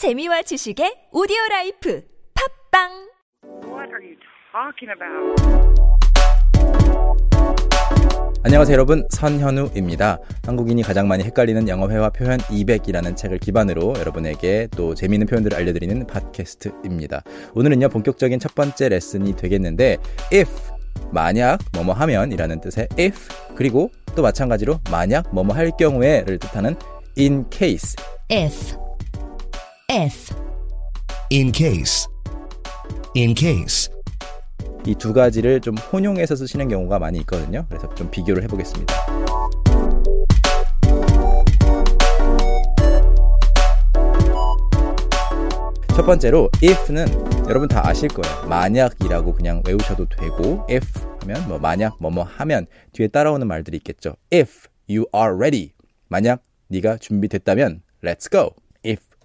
재미와 지식의 오디오 life 팟빵 What are you talking about? 안녕하세요 여러분 선현우입니다. 한국인이 가장 많이 헷갈리는 영어 회화 표현 200이라는 책을 기반으로 여러분에게 또 재미있는 표현들을 알려드리는 팟캐스트입니다. 오늘은요 본격적인 첫 번째 레슨이 되겠는데 if 만약 뭐뭐 하면이라는 뜻의 if 그리고 또 마찬가지로 만약 뭐뭐 할 경우에를 뜻하는 in case if if In case. In case. 이 두 가지를 좀 혼용해서 쓰시는 경우가 많이 있거든요. 그래서 좀 비교를 해 보겠습니다. 첫 번째로 if는 여러분 다 아실 거예요. 만약이라고 그냥 외우셔도 되고 if 하면 뭐 만약 뭐뭐 하면 뒤에 따라오는 말들이 있겠죠. if you are ready 만약 네가 준비됐다면 let's go.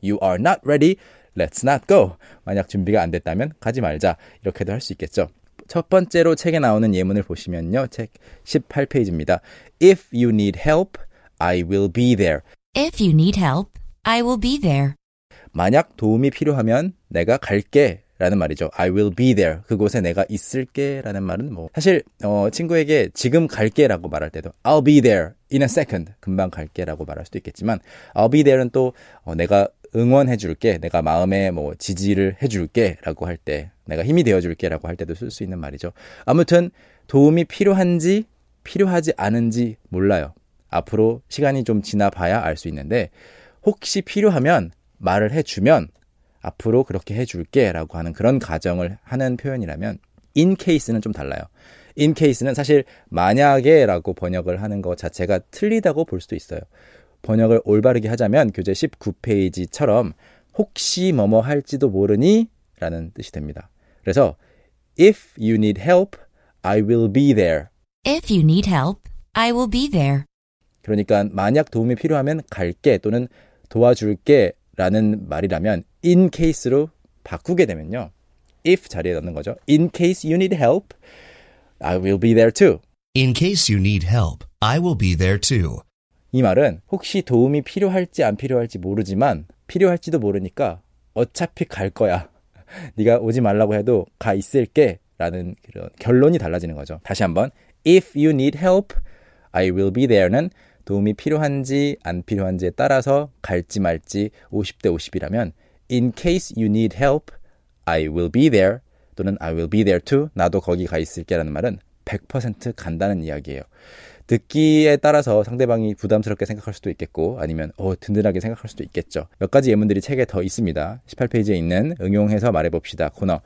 You are not ready let's not go. 만약 준비가 안 됐다면 가지 말자. 이렇게도 할 수 있겠죠. 첫 번째로 책에 나오는 예문을 보시면요. 책 18페이지입니다. If you need help, I will be there. if you need help I will be there 만약 도움이 필요하면 내가 갈게. 라는 말이죠. I will be there. 그곳에 내가 있을게. 라는 말은 뭐, 사실, 어, 친구에게 지금 갈게 라고 말할 때도 I'll be there in a second. 금방 갈게 라고 말할 수도 있겠지만, I'll be there는 또, 어, 내가 응원해 줄게. 내가 마음에 뭐, 지지를 해 줄게. 라고 할 때, 내가 힘이 되어 줄게. 라고 할 때도 쓸 수 있는 말이죠. 아무튼, 도움이 필요한지, 필요하지 않은지 몰라요. 앞으로 시간이 좀 지나 봐야 알 수 있는데, 혹시 필요하면 말을 해 주면 앞으로 그렇게 해 줄게 라고 하는 그런 가정을 하는 표현이라면 in case는 좀 달라요. in case는 사실 만약에 라고 번역을 하는 것 자체가 틀리다고 볼 수도 있어요. 번역을 올바르게 하자면 교재 19페이지처럼 혹시 뭐뭐 할지도 모르니 라는 뜻이 됩니다. 그래서 if you need help, I will be there. if you need help I will be there 그러니까 만약 도움이 필요하면 갈게 또는 도와줄게 라는 말이라면 in case로 바꾸게 되면요. if 자리에 넣는 거죠. in case you need help, I will be there too. In case you need help, I will be there too. 이 말은 혹시 도움이 필요할지 안 필요할지 모르지만 필요할지도 모르니까 어차피 갈 거야. 네가 오지 말라고 해도 가 있을게 라는 그런 결론이 달라지는 거죠. 다시 한번 if you need help, I will be there는 도움이 필요한지 안 필요한지에 따라서 갈지 말지 50대 50이라면 in case you need help, I will be there 또는 I will be there too 나도 거기 가 있을게라는 말은 100% 간다는 이야기예요. 듣기에 따라서 상대방이 부담스럽게 생각할 수도 있겠고 아니면 어 든든하게 생각할 수도 있겠죠. 몇 가지 예문들이 책에 더 있습니다. 18페이지에 있는 응용해서 말해봅시다 코너.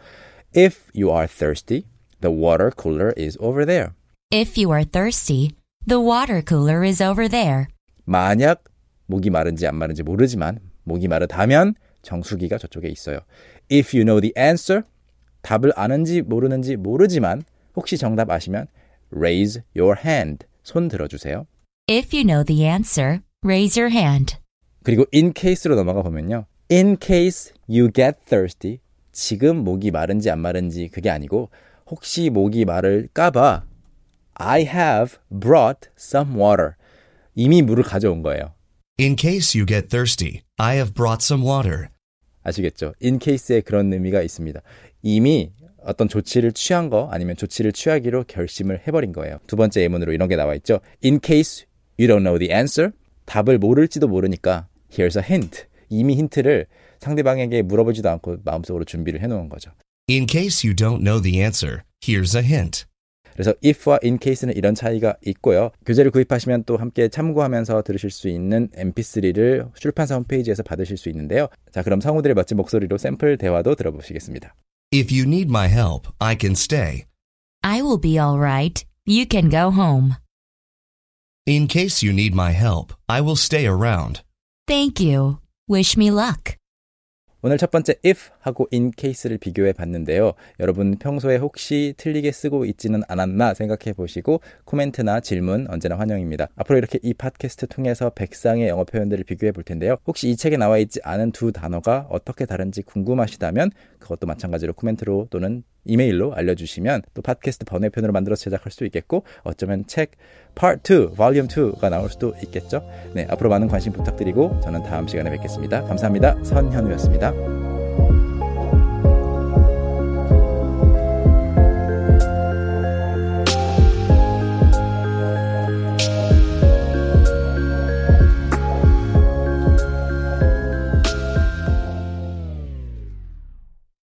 If you are thirsty, the water cooler is over there. if you are thirsty the water cooler is over there 만약 목이 마른지 안 마른지 모르지만 목이 마르다면 정수기가 저쪽에 있어요. If you know the answer, 답을 아는지 모르는지 모르지만 혹시 정답 아시면 raise your hand, 손 들어주세요. if you know the answer raise your hand 그리고 in case로 넘어가 보면요. In case you get thirsty, 지금 목이 마른지 안 마른지 그게 아니고 혹시 목이 마를까봐 I have brought some water. 이미 물을 가져온 거예요. In case you get thirsty, I have brought some water. 아시겠죠? in case에 그런 의미가 있습니다. 이미 어떤 조치를 취한 거 아니면 조치를 취하기로 결심을 해버린 거예요. 두 번째 예문으로 이런 게 나와 있죠. In case you don't know the answer, 답을 모를지도 모르니까 here's a hint. 이미 힌트를 상대방에게 물어보지도 않고 마음속으로 준비를 해놓은 거죠. In case you don't know the answer, here's a hint. 그래서 if와 in case는 이런 차이가 있고요. 교재를 구입하시면 또 함께 참고하면서 들으실 수 있는 mp3를 출판사 홈페이지에서 받으실 수 있는데요. 자, 그럼 성우들의 멋진 목소리로 샘플 대화도 들어보시겠습니다. If you need my help, I can stay. I will be all right you can go home In case you need my help, I will stay around. thank you wish me luck 오늘 첫 번째 if 하고 in case를 비교해 봤는데요. 여러분 평소에 혹시 틀리게 쓰고 있지는 않았나 생각해 보시고 코멘트나 질문 언제나 환영입니다. 앞으로 이렇게 이 팟캐스트 통해서 백상의 영어 표현들을 비교해 볼 텐데요. 혹시 이 책에 나와 있지 않은 두 단어가 어떻게 다른지 궁금하시다면 그것도 마찬가지로 코멘트로 또는 이메일로 알려주시면 또 팟캐스트 번외편으로 만들어서 제작할 수도 있겠고 어쩌면 책 Part 2, Volume 2가 나올 수도 있겠죠. 네, 앞으로 많은 관심 부탁드리고 저는 다음 시간에 뵙겠습니다. 감사합니다. 선현우였습니다.